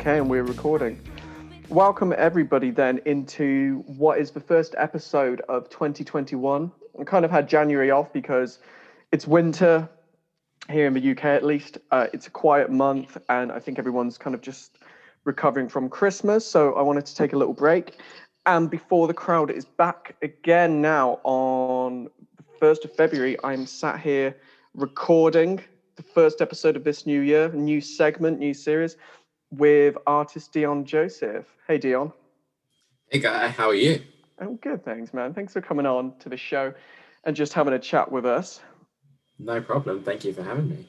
Okay, and we're recording. Welcome everybody then into what is the first episode of 2021. I kind of had January off because it's winter here in the UK at least. Uh, it's a quiet month, and I think everyone's kind of just recovering from Christmas. So I wanted to take a little break. And before the crowd is back again now on the 1st of February, I'm sat here recording the first episode of this new year, new segment, new series with artist Dion Joseph. Hey, Dion. Hey, Guy. How are you? I'm good, thanks, man. Thanks for coming on to the show and just having a chat with us. No problem. Thank you for having me.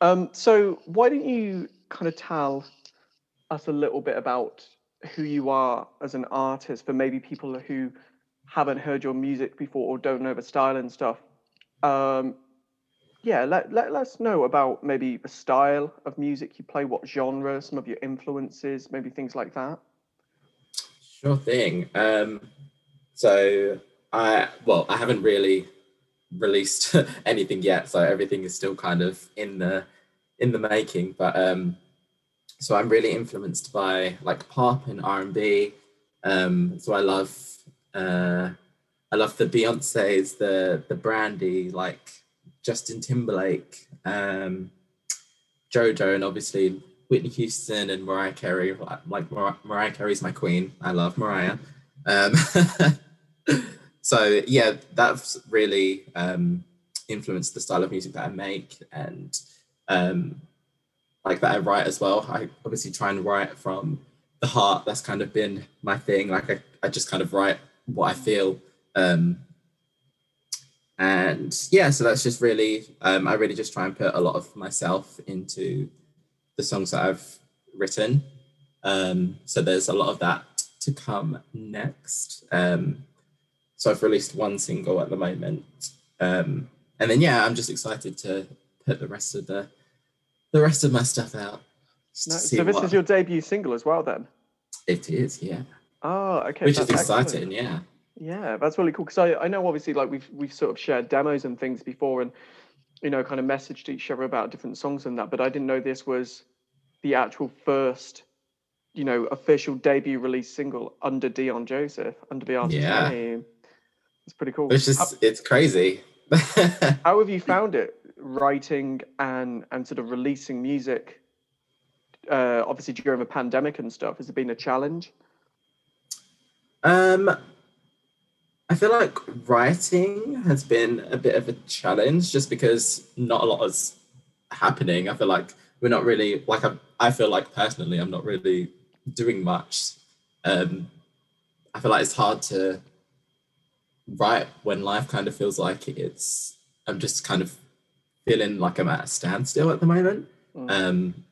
Um, so, why don't you kind of tell us a little bit about who you are as an artist for maybe people who haven't heard your music before or don't know the style and stuff? Um, yeah, let, let, let us know about maybe the style of music you play, what genre, some of your influences, maybe things like that. Sure thing. Um, so I, well, I haven't really released anything yet, so everything is still kind of in the in the making. But um, so I'm really influenced by like pop and R and B. Um, so I love uh, I love the Beyonces, the the Brandy, like Justin Timberlake, um, JoJo, and obviously Whitney Houston and Mariah Carey. Like Mar- Mariah Carey's my queen. I love Mariah. Um, so yeah, that's really um, influenced the style of music that I make and um, like that I write as well. I obviously try and write from the heart. That's kind of been my thing. Like I, I just kind of write what I feel. Um, and yeah so that's just really um, i really just try and put a lot of myself into the songs that i've written um, so there's a lot of that to come next. Um, so i've released one single at the moment. Um, and then yeah i'm just excited to put the rest of the the rest of my stuff out no, so this what... is your debut single as well then? It is yeah. Oh okay which is exciting excellent. yeah. Yeah, that's really cool because I, I know obviously like we've we've sort of shared demos and things before and you know kind of messaged each other about different songs and that, but I didn't know this was the actual first you know official debut release single under Dion Joseph under the artist yeah. name. It's pretty cool. It's just how, it's crazy. how have you found it writing and and sort of releasing music? Uh, obviously during the pandemic and stuff, has it been a challenge? Um, I feel like writing has been a bit of a challenge just because not a lot is happening. I feel like we're not really like I, I feel like personally I'm not really doing much. Um, I feel like it's hard to write when life kind of feels like it's I'm just kind of feeling like I'm at a standstill at the moment. Mm. Um,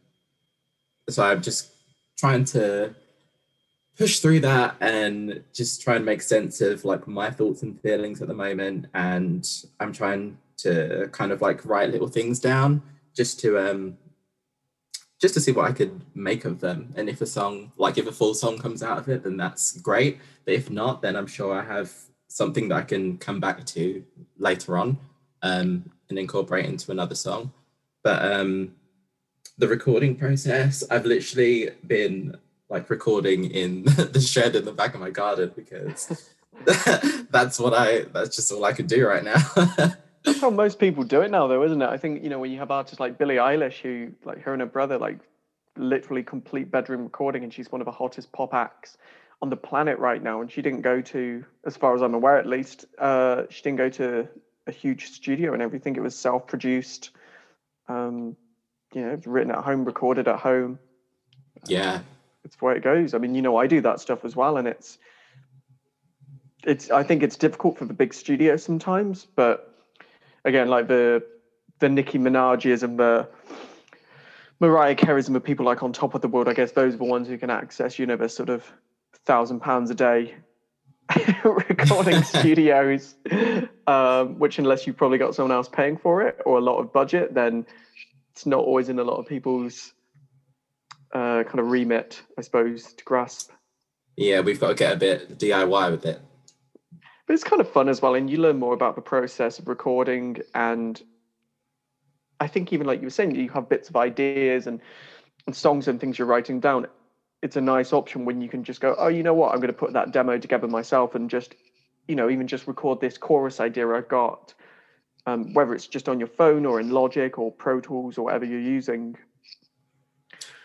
so I'm just trying to push through that and just try and make sense of like my thoughts and feelings at the moment and i'm trying to kind of like write little things down just to um just to see what i could make of them. And if a song like if a full song comes out of it then that's great. But if not then i'm sure i have something that i can come back to later on um and incorporate into another song. But um the recording process i've literally been like recording in the shed in the back of my garden because that's what I that's just all I can do right now. that's how most people do it now though, isn't it? I think, you know, when you have artists like Billie Eilish who like her and her brother like literally complete bedroom recording and she's one of the hottest pop acts on the planet right now and she didn't go to as far as I'm aware at least, uh she didn't go to a huge studio and everything. It was self-produced. Um, you know, written at home, recorded at home. Yeah it's the way it goes. I mean, you know, I do that stuff as well, and it's it's. I think it's difficult for the big studio sometimes, but again, like the the Nicki Minaj's and the Mariah Carey's and the people like on top of the world, I guess those are the ones who can access, you know, the sort of thousand pounds a day recording studios. um, which unless you've probably got someone else paying for it or a lot of budget, then it's not always in a lot of people's uh, kind of remit, I suppose, to grasp. Yeah, we've got to get a bit DIY with it. But it's kind of fun as well, and you learn more about the process of recording. And I think even like you were saying, you have bits of ideas and, and songs and things you're writing down. It's a nice option when you can just go, oh, you know what, I'm going to put that demo together myself and just, you know, even just record this chorus idea I've got, um, whether it's just on your phone or in Logic or Pro Tools or whatever you're using.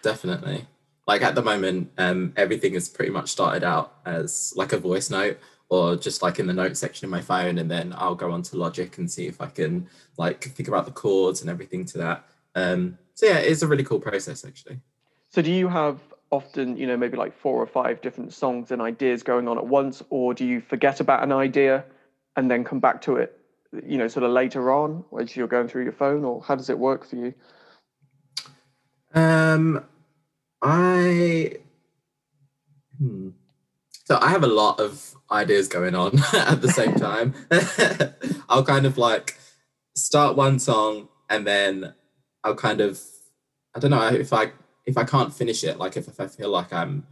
Definitely. Like at the moment, um, everything has pretty much started out as like a voice note or just like in the notes section of my phone and then I'll go onto Logic and see if I can like figure out the chords and everything to that. Um, so yeah, it's a really cool process actually. So do you have often, you know, maybe like four or five different songs and ideas going on at once, or do you forget about an idea and then come back to it, you know, sort of later on as you're going through your phone, or how does it work for you? Um, I hmm. So I have a lot of ideas going on at the same time. I'll kind of like start one song and then I'll kind of I don't know if I if I can't finish it, like if, if I feel like I'm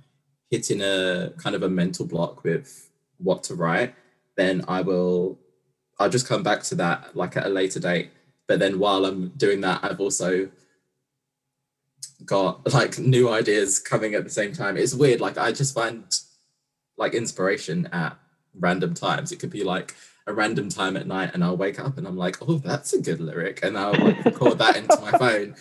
hitting a kind of a mental block with what to write, then I will I'll just come back to that like at a later date. But then while I'm doing that, I've also got like new ideas coming at the same time. It's weird. Like I just find like inspiration at random times. It could be like a random time at night and I'll wake up and I'm like, oh, that's a good lyric. And I'll like, record that into my phone.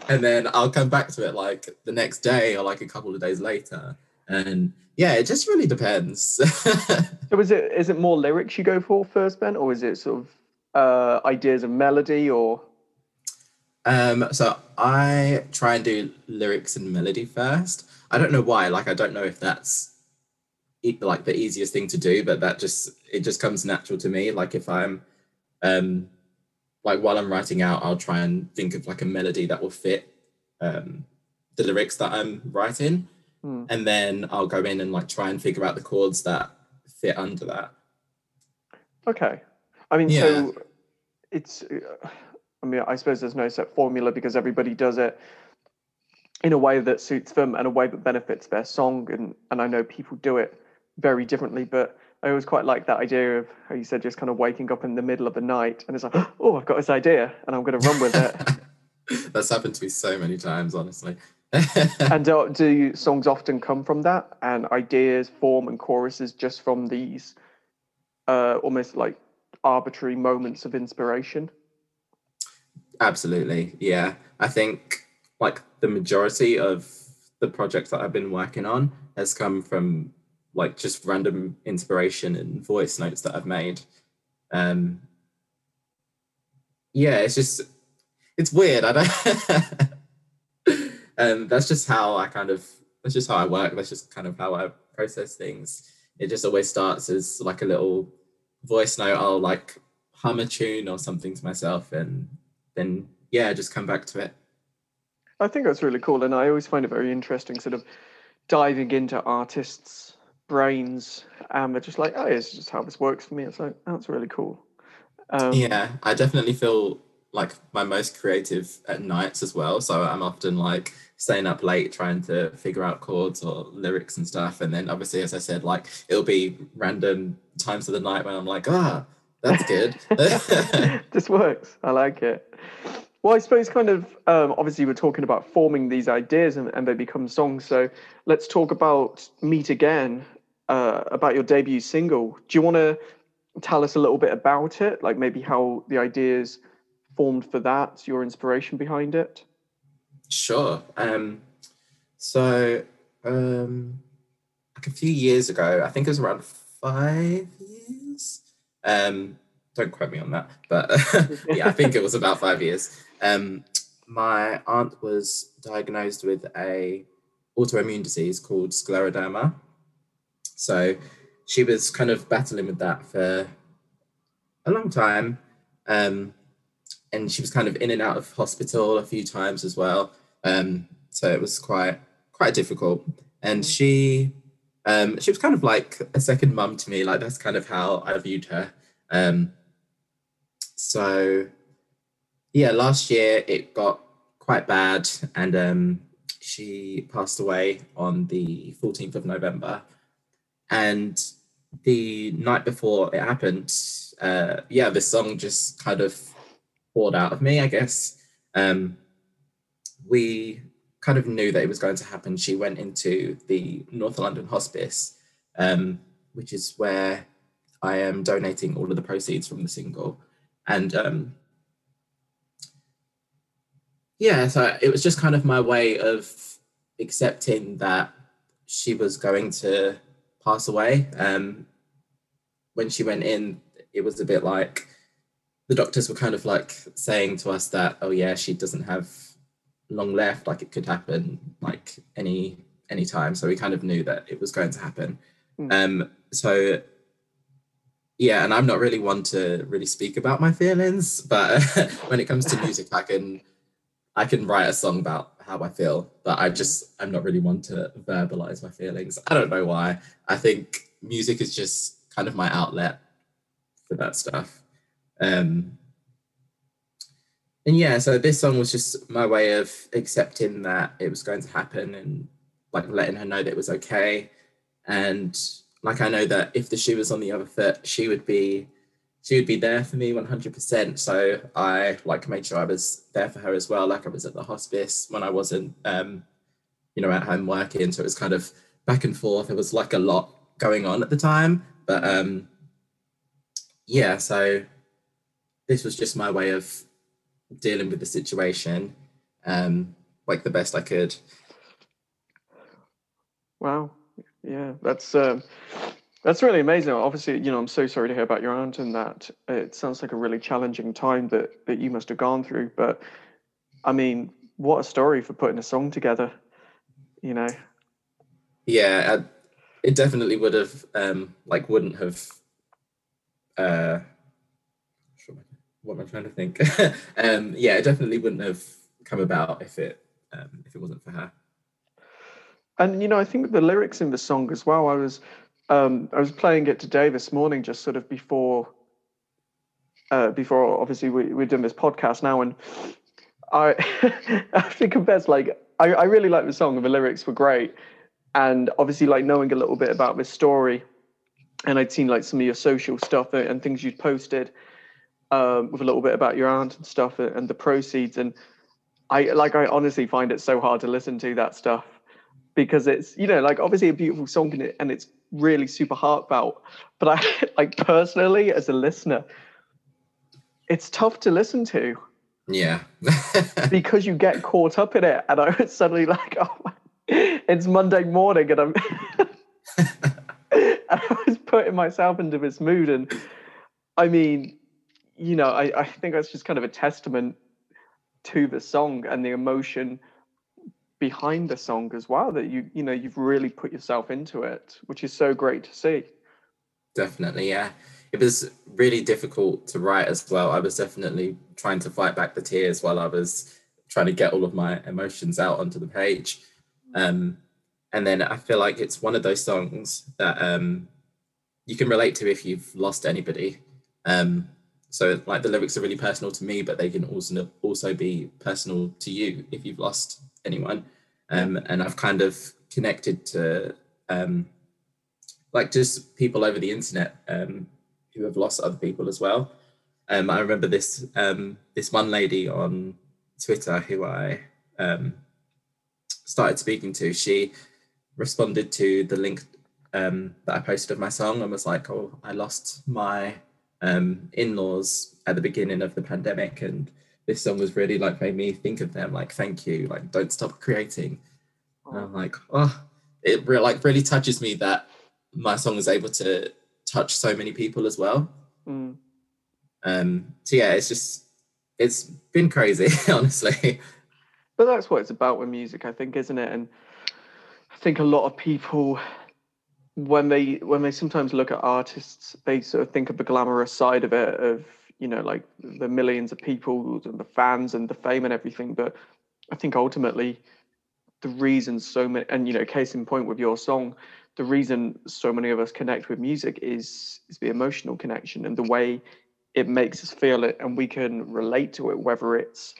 and then I'll come back to it like the next day or like a couple of days later. And yeah, it just really depends. so is it is it more lyrics you go for first, Ben, or is it sort of uh, ideas of melody or um, so I try and do lyrics and melody first. I don't know why. Like I don't know if that's like the easiest thing to do, but that just it just comes natural to me. Like if I'm um like while I'm writing out, I'll try and think of like a melody that will fit um the lyrics that I'm writing. Hmm. And then I'll go in and like try and figure out the chords that fit under that. Okay. I mean, yeah. so it's I mean, I suppose there's no set formula because everybody does it in a way that suits them and a way that benefits their song. And, and I know people do it very differently, but I always quite like that idea of how you said just kind of waking up in the middle of the night and it's like, oh, I've got this idea and I'm going to run with it. That's happened to me so many times, honestly. and do, do songs often come from that and ideas form and choruses just from these uh, almost like arbitrary moments of inspiration? Absolutely. Yeah. I think like the majority of the projects that I've been working on has come from like just random inspiration and voice notes that I've made. Um yeah, it's just it's weird. I don't um that's just how I kind of that's just how I work. That's just kind of how I process things. It just always starts as like a little voice note. I'll like hum a tune or something to myself and then yeah, just come back to it. I think that's really cool, and I always find it very interesting, sort of diving into artists' brains, and they're just like, oh, it's just how this works for me. It's like, oh, that's really cool. Um, yeah, I definitely feel like my most creative at nights as well. So I'm often like staying up late trying to figure out chords or lyrics and stuff. And then obviously, as I said, like it'll be random times of the night when I'm like, ah, that's good. this works. I like it. Well, I suppose kind of um, obviously we're talking about forming these ideas and, and, they become songs. So let's talk about Meet Again, uh, about your debut single. Do you want to tell us a little bit about it? Like maybe how the ideas formed for that, your inspiration behind it? Sure. Um, so um, like a few years ago, I think it was around five years. Um, don't quote me on that, but yeah, I think it was about five years. Um, my aunt was diagnosed with a autoimmune disease called scleroderma. So she was kind of battling with that for a long time. Um, and she was kind of in and out of hospital a few times as well. Um, so it was quite quite difficult. And she um, she was kind of like a second mum to me. Like that's kind of how I viewed her. Um, so yeah, last year it got quite bad, and um, she passed away on the 14th of November. And the night before it happened, uh, yeah, this song just kind of poured out of me, I guess. Um, we kind of knew that it was going to happen. She went into the North London Hospice, um, which is where I am donating all of the proceeds from the single. And um, yeah, so it was just kind of my way of accepting that she was going to pass away. Um, when she went in, it was a bit like the doctors were kind of like saying to us that, oh yeah, she doesn't have long left, like it could happen like any any time. So we kind of knew that it was going to happen. Mm. Um, so yeah, and I'm not really one to really speak about my feelings, but when it comes to music, I can I can write a song about how I feel, but I just I'm not really one to verbalize my feelings. I don't know why. I think music is just kind of my outlet for that stuff. Um, and yeah, so this song was just my way of accepting that it was going to happen and like letting her know that it was okay. And like I know that if the shoe was on the other foot, she would be she would be there for me 100%. So I like made sure I was there for her as well. Like I was at the hospice when I wasn't, um, you know, at home working. So it was kind of back and forth. There was like a lot going on at the time, but um, yeah. So this was just my way of dealing with the situation um, like the best I could. Wow. Yeah, that's um, that's really amazing. Obviously, you know, I'm so sorry to hear about your aunt and that. It sounds like a really challenging time that that you must have gone through. But I mean, what a story for putting a song together. You know. Yeah, I, it definitely would have um like wouldn't have uh what am I trying to think? um, yeah, it definitely wouldn't have come about if it um, if it wasn't for her. And you know, I think the lyrics in the song as well. I was um, I was playing it today this morning, just sort of before uh, before obviously we, we're doing this podcast now, and I I think like I, I really like the song and the lyrics were great, and obviously like knowing a little bit about this story, and I'd seen like some of your social stuff and things you'd posted um, with a little bit about your aunt and stuff and the proceeds. And I like, I honestly find it so hard to listen to that stuff because it's, you know, like obviously a beautiful song and, it, and it's really super heartfelt. But I like personally, as a listener, it's tough to listen to. Yeah. because you get caught up in it. And I was suddenly like, oh, it's Monday morning and I'm. and I was putting myself into this mood. And I mean, you know, I, I think that's just kind of a testament to the song and the emotion behind the song as well that you you know you've really put yourself into it which is so great to see. Definitely yeah. It was really difficult to write as well. I was definitely trying to fight back the tears while i was trying to get all of my emotions out onto the page. Um, and then i feel like it's one of those songs that um, you can relate to if you've lost anybody. Um, so like the lyrics are really personal to me, but they can also also be personal to you if you've lost anyone. Um, and I've kind of connected to um, like just people over the internet um, who have lost other people as well. Um, I remember this um, this one lady on Twitter who I um, started speaking to. She responded to the link um, that I posted of my song and was like, "Oh, I lost my um, in-laws at the beginning of the pandemic and this song was really like made me think of them like thank you like don't stop creating. And i'm like oh it re- like really touches me that my song is able to touch so many people as well. Mm. um so yeah it's just it's been crazy honestly. But that's what it's about with music i think isn't it? And i think a lot of people when they when they sometimes look at artists, they sort of think of the glamorous side of it, of you know, like the millions of people and the fans and the fame and everything. But I think ultimately, the reason so many, and you know, case in point with your song, the reason so many of us connect with music is is the emotional connection and the way it makes us feel it and we can relate to it whether it's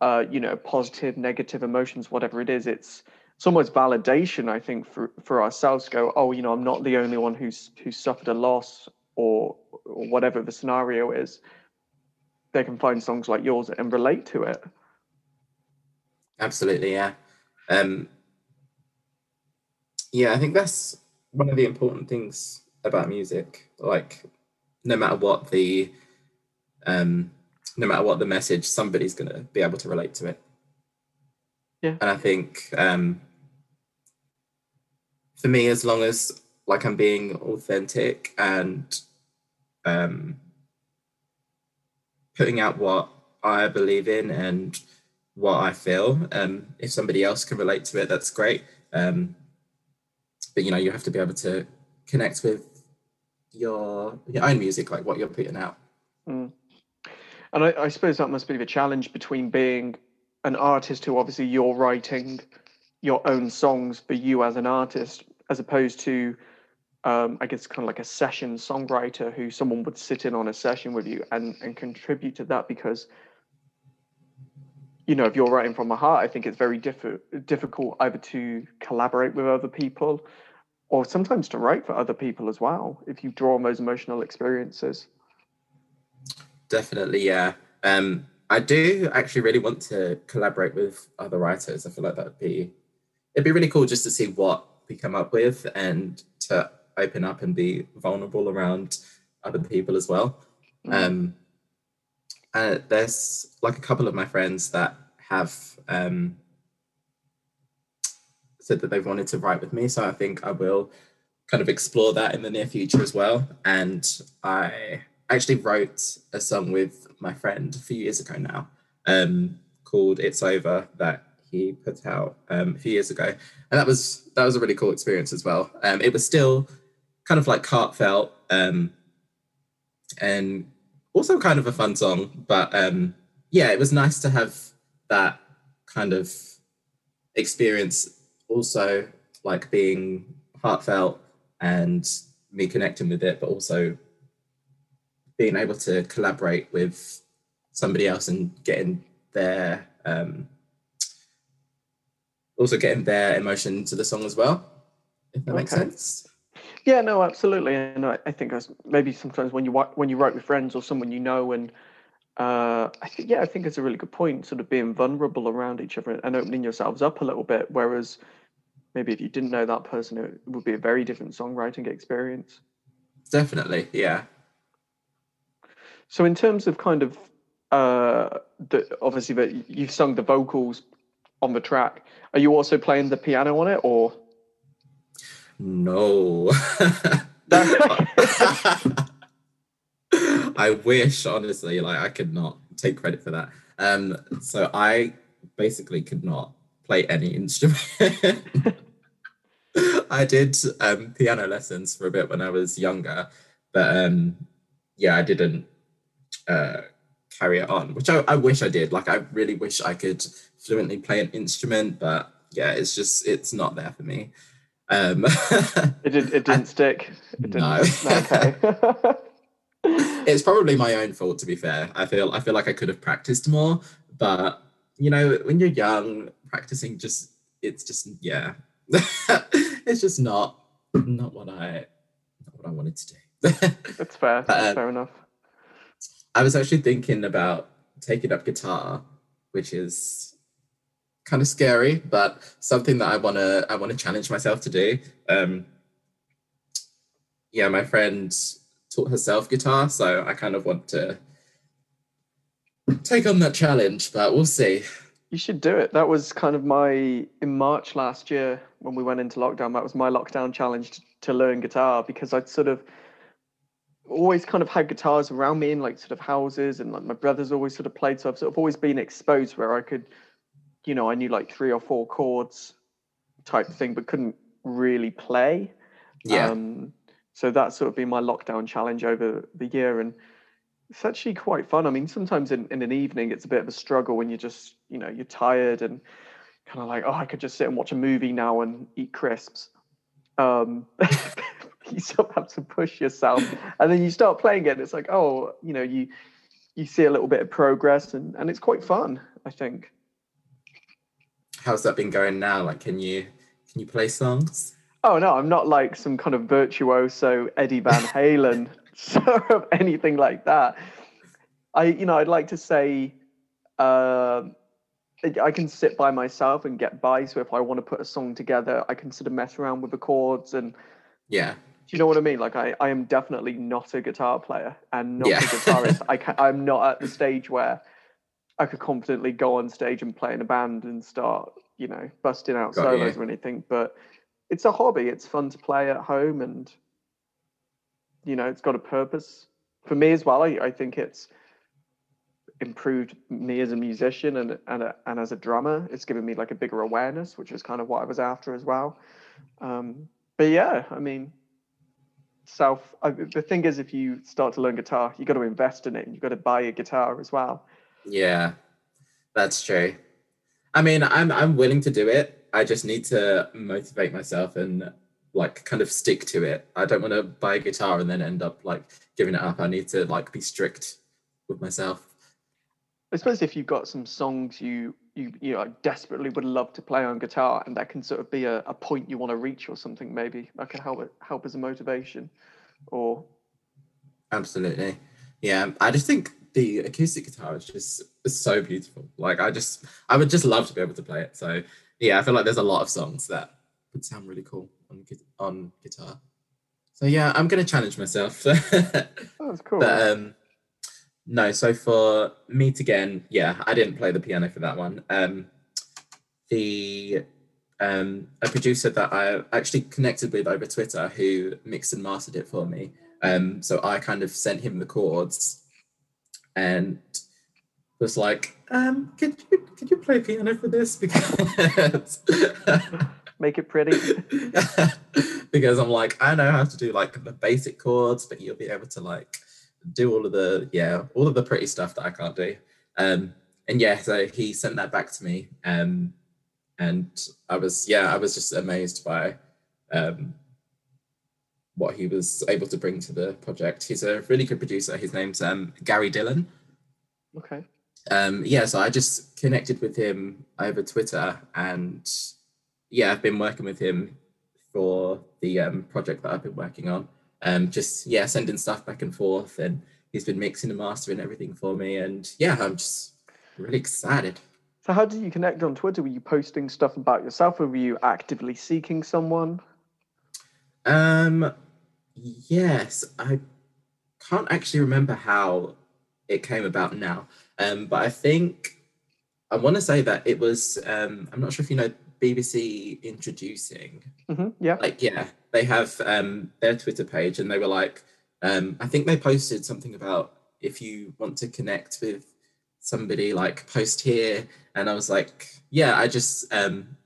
uh, you know positive negative emotions whatever it is it's it's almost validation i think for for ourselves go oh you know i'm not the only one who's who's suffered a loss or, or whatever the scenario is they can find songs like yours and relate to it. Absolutely yeah. Um yeah i think that's one of the important things about music. Like no matter what the um no matter what the message somebody's going to be able to relate to it. Yeah. And i think um for me as long as like i'm being authentic and um putting out what i believe in and what i feel um if somebody else can relate to it that's great um but you know you have to be able to connect with your your own music, like what you're putting out. Mm. And I, I, suppose that must be the challenge between being an artist who obviously you're writing your own songs for you as an artist, as opposed to, um, I guess, kind of like a session songwriter who someone would sit in on a session with you and, and contribute to that because, you know, if you're writing from the heart, I think it's very diff- difficult either to collaborate with other people or sometimes to write for other people as well if you draw on those emotional experiences. Definitely yeah. Um i do actually really want to collaborate with other writers. I feel like that would be it'd be really cool just to see what we come up with and to open up and be vulnerable around other people as well mm. um and there's like a couple of my friends that have um said that they've wanted to write with me. So I think I will kind of explore that in the near future as well. And I actually wrote a song with my friend a few years ago now um, called It's Over that he put out um, a few years ago. And that was that was a really cool experience as well. Um, it was still kind of like heartfelt um, and also kind of a fun song. But um, yeah, it was nice to have that kind of experience also like being heartfelt and me connecting with it, but also being able to collaborate with somebody else and getting their um, also getting their emotion into the song as well. If that okay. makes sense. Yeah, no, absolutely, and I, I think maybe sometimes when you when you write with friends or someone you know, and uh, I think yeah, I think it's a really good point, sort of being vulnerable around each other and opening yourselves up a little bit. Whereas maybe if you didn't know that person, it would be a very different songwriting experience. Definitely, yeah. So, in terms of kind of uh, the obviously that you've sung the vocals on the track, are you also playing the piano on it, or? No. I wish, honestly, like I could not take credit for that. Um, so I basically could not play any instrument. I did um, piano lessons for a bit when I was younger, but um, yeah, I didn't uh, carry it on, which I, I wish I did. Like, I really wish I could fluently play an instrument, but yeah, it's just it's not there for me. Um, it did. It didn't stick. It didn't, no. okay. it's probably my own fault, to be fair. I feel I feel like I could have practiced more, but you know, when you're young, practicing just it's just yeah it's just not not what i not what i wanted to do that's fair that's um, fair enough i was actually thinking about taking up guitar which is kind of scary but something that i want to i want to challenge myself to do um yeah my friend taught herself guitar so i kind of want to take on that challenge but we'll see you should do it. That was kind of my in March last year when we went into lockdown. That was my lockdown challenge to, to learn guitar because I'd sort of always kind of had guitars around me in like sort of houses and like my brothers always sort of played. So I've sort of always been exposed where I could, you know, I knew like three or four chords type thing, but couldn't really play. Yeah. Um, so that's sort of been my lockdown challenge over the year. And it's actually quite fun. I mean, sometimes in, in an evening, it's a bit of a struggle when you're just, you know, you're tired and kind of like, oh, I could just sit and watch a movie now and eat crisps. um, you sort of have to push yourself, and then you start playing it. And it's like, oh, you know, you you see a little bit of progress, and and it's quite fun. I think. How's that been going now? Like, can you can you play songs? Oh no, I'm not like some kind of virtuoso Eddie Van Halen sort of anything like that. I, you know, I'd like to say, uh, I can sit by myself and get by. So if I want to put a song together, I can sort of mess around with the chords and. Yeah. Do you know what I mean? Like I, I am definitely not a guitar player and not Yeah. a guitarist. I can, I'm not at the stage where I could confidently go on stage and play in a band and start, you know, busting out Got you. solos or anything. But it's a hobby. It's fun to play at home and, you know, it's got a purpose for me as well. I, I think it's improved me as a musician and and, a, and as a drummer. It's given me like a bigger awareness, which is kind of what I was after as well. Um, but yeah, I mean, self. I, the thing is, if you start to learn guitar, you got to invest in it. and You got to buy a guitar as well. Yeah, that's true. I mean, I'm I'm willing to do it. I just need to motivate myself and like kind of stick to it. I don't want to buy a guitar and then end up like giving it up. I need to like be strict with myself. I suppose if you've got some songs you you you know desperately would love to play on guitar, and that can sort of be a, a point you want to reach or something, maybe that can help it help as a motivation. Or Absolutely. Yeah, I just think the acoustic guitar is just is so beautiful. Like I just I would just love to be able to play it. So yeah, I feel like there's a lot of songs that would sound really cool on on guitar. So yeah, I'm gonna challenge myself. oh, that's cool. But um, no, so for Meet Again, yeah, I didn't play the piano for that one. Um, the um, a producer that I actually connected with over Twitter who mixed and mastered it for me. Um, so I kind of sent him the chords and was like, um, could you could you play piano for this? Because Make it pretty. because I'm like, I know how to do like the basic chords, but you'll be able to like do all of the yeah, all of the pretty stuff that I can't do. Um, and yeah, so he sent that back to me. Um, and I was yeah, I was just amazed by um what he was able to bring to the project. He's a really good producer. His name's um Gary Dillon Okay. um yeah so i just connected with him over twitter and yeah i've been working with him for the um project that i've been working on um just yeah sending stuff back and forth and he's been mixing and mastering everything for me and yeah i'm just really excited So how did you connect on Twitter? Were you posting stuff about yourself, or were you actively seeking someone? um yes i can't actually remember how it came about now um but i think i want to say that it was um i'm not sure if you know bbc introducing hmm yeah. like yeah they have um their twitter page and they were like um i think they posted something about if you want to connect with somebody like post here and i was like yeah i just um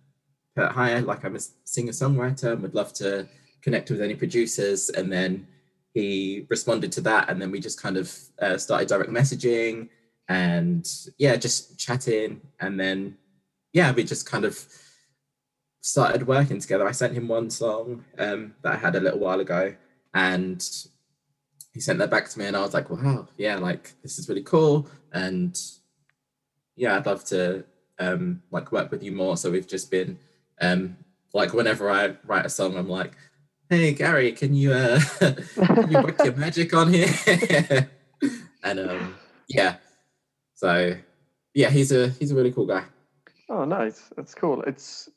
put hi like i'm a singer songwriter and would love to connect with any producers and then he responded to that and then we just kind of uh, started direct messaging and yeah just chatting and then yeah we just kind of started working together. I sent him one song um, that I had a little while ago, and he sent that back to me, and I was like, "Wow, yeah, like this is really cool." And yeah, I'd love to um, like work with you more. So we've just been um, like, whenever I write a song, I'm like, "Hey, Gary, can you uh, can you work your magic on here?" and um, yeah, so yeah, he's a he's a really cool guy. Oh, nice. That's cool. It's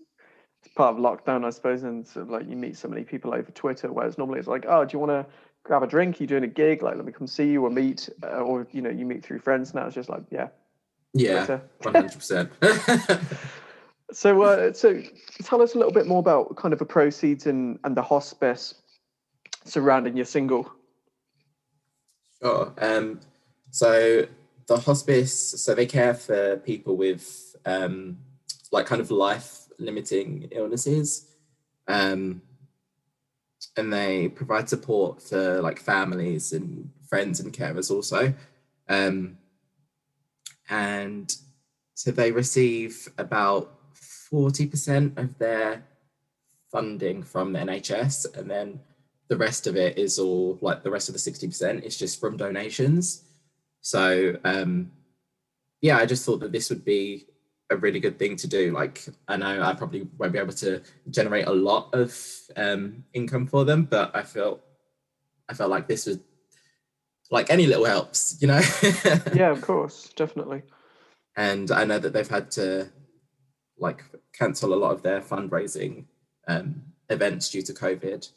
it's part of lockdown, I suppose, and sort of like you meet so many people over Twitter, whereas normally it's like, oh, do you want to grab a drink? You doing a gig? Like, let me come see you or meet, uh, or you know, you meet through friends. Now it's just like, yeah, Yeah, one hundred percent. So, uh, so tell us a little bit more about kind of the proceeds and and the hospice surrounding your single. Sure. Um, so the hospice, so they care for people with um, like kind of life limiting illnesses. Um, and they provide support for like families and friends and carers also. Um, and so they receive about 40% of their funding from the NHS, and then the rest of it is all like the rest of the 60% is just from donations. So um, yeah, I just thought that this would be a really good thing to do. Like I know I probably won't be able to generate a lot of um, income for them, but I felt I felt like this was like any little helps, you know. yeah, of course, definitely. And I know that they've had to like cancel a lot of their fundraising um, events due to COVID.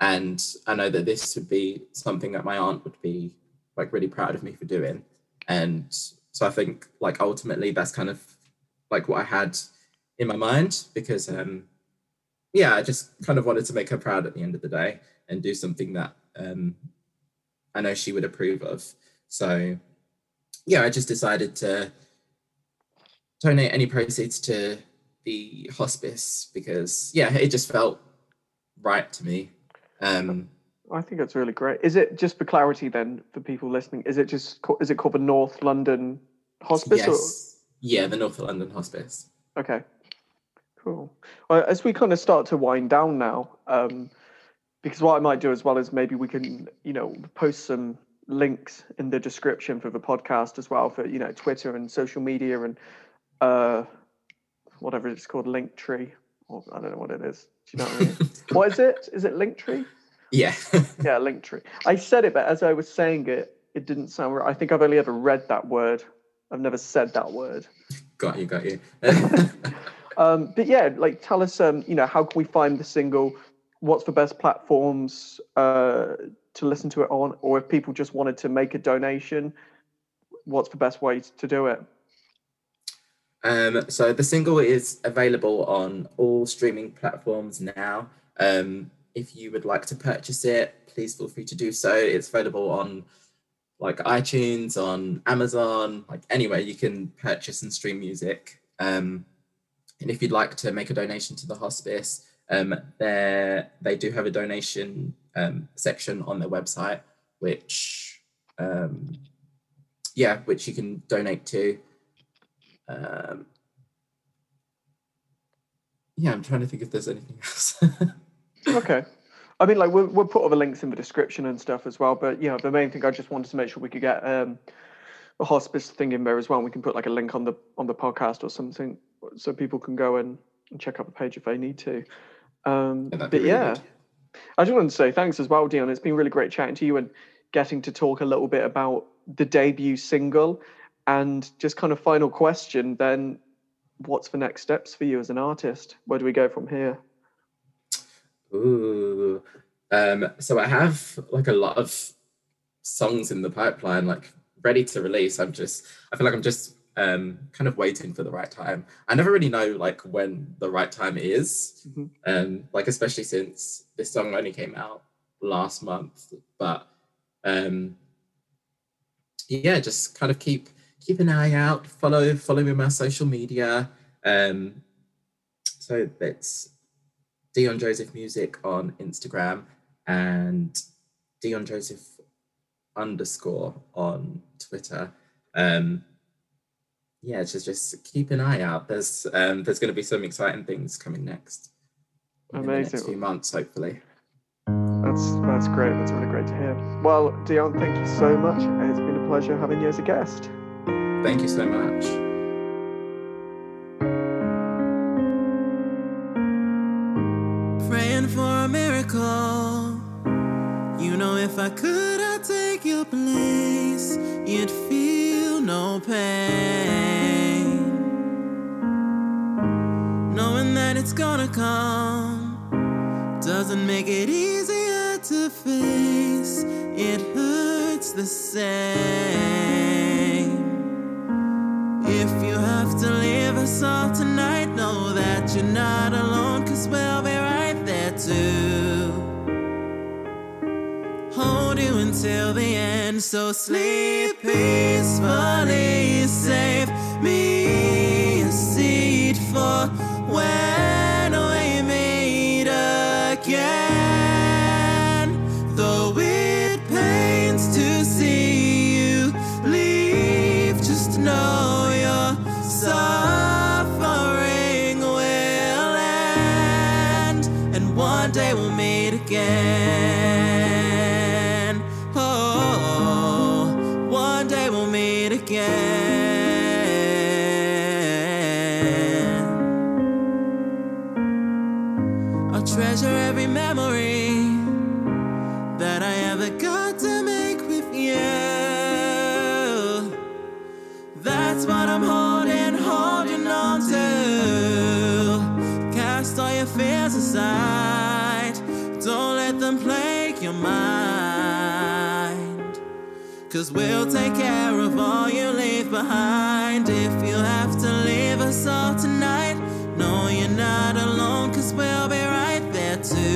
And I know that this would be something that my aunt would be like really proud of me for doing. And so I think like ultimately that's kind of like what I had in my mind because um yeah, I just kind of wanted to make her proud at the end of the day and do something that um I know she would approve of. So yeah, I just decided to donate any proceeds to the hospice because yeah, it just felt right to me. Um, I think that's really great. Is it just for clarity then for people listening? Is it just is it called the North London Hospice? Yes. Or? Yeah, the North London Hospice. Okay. Cool. Well, as we kind of start to wind down now, um, because what I might do as well is maybe we can, you know, post some links in the description for the podcast as well for you know Twitter and social media and uh, whatever it's called, Linktree. Or I don't know what it is. Do you know what I mean? what is it? Is it Linktree? Yeah. yeah, Linktree. I said it, but as I was saying it, it didn't sound right. I think I've only ever read that word. I've never said that word. Got you, got you. um, but yeah, like tell us, um, you know, how can we find the single? What's the best platforms uh, to listen to it on? Or if people just wanted to make a donation, what's the best way to do it? Um, so the single is available on all streaming platforms now. Um, if you would like to purchase it, please feel free to do so. It's available on like iTunes, on Amazon, like anywhere you can purchase and stream music. Um, and if you'd like to make a donation to the hospice, um, they do have a donation um, section on their website, which um, yeah, which you can donate to. Um, yeah, I'm trying to think if there's anything else. okay. I mean, like we'll, we'll put all the links in the description and stuff as well. But you know, the main thing I just wanted to make sure we could get um, a hospice thing in there as well. We can put like a link on the on the podcast or something, so people can go and, and check out the page if they need to. Um, yeah, but really yeah, good. I just wanted to say thanks as well, Dion. It's been really great chatting to you and getting to talk a little bit about the debut single. And just kind of final question then, what's the next steps for you as an artist? Where do we go from here? Ooh. Um, so I have like a lot of songs in the pipeline, like ready to release. I'm just, I feel like I'm just um, kind of waiting for the right time. I never really know like when the right time is. Mm-hmm. Um, like especially since this song only came out last month. But um, yeah, just kind of keep keep an eye out. Follow follow me on my social media. Um, so it's Dion Joseph Music on Instagram and Dion Joseph underscore on Twitter. Um, yeah, just just keep an eye out. There's um, there's going to be some exciting things coming next. Amazing. In the next few months, hopefully. That's that's great. That's really great to hear. Well, Dion, thank you so much. It's been a pleasure having you as a guest. Thank you so much. Praying for a miracle. You know, if I could, I'd take your place. You'd feel no pain. Knowing that it's gonna come doesn't make it easier to face. It hurts the same. If you have to leave us all tonight, know that you're not alone, cause we'll be right there too. Hold you until the end, so sleep peacefully. Save Cause we'll take care of all you leave behind. If you have to leave us all tonight, no, you're not alone, cause we'll be right there to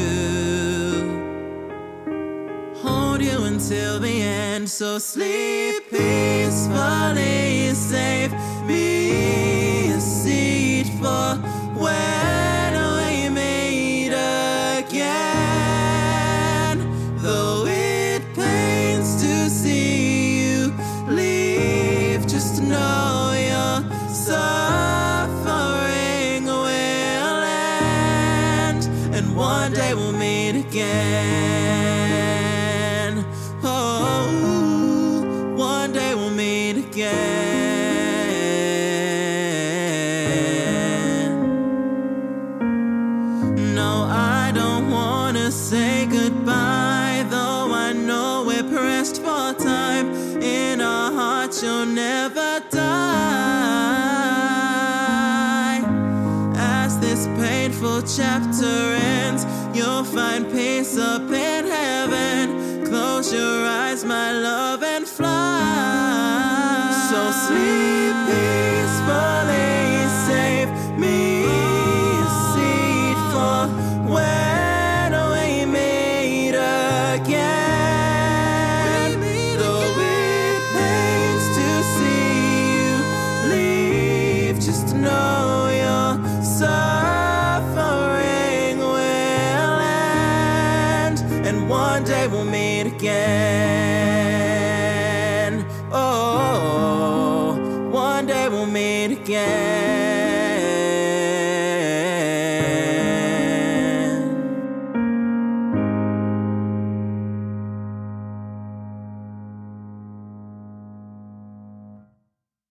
hold you until the end. So sleep peacefully, save me a seat for die. As this painful chapter ends, you'll find peace up in heaven. Close your eyes, my love, and fly. So sleep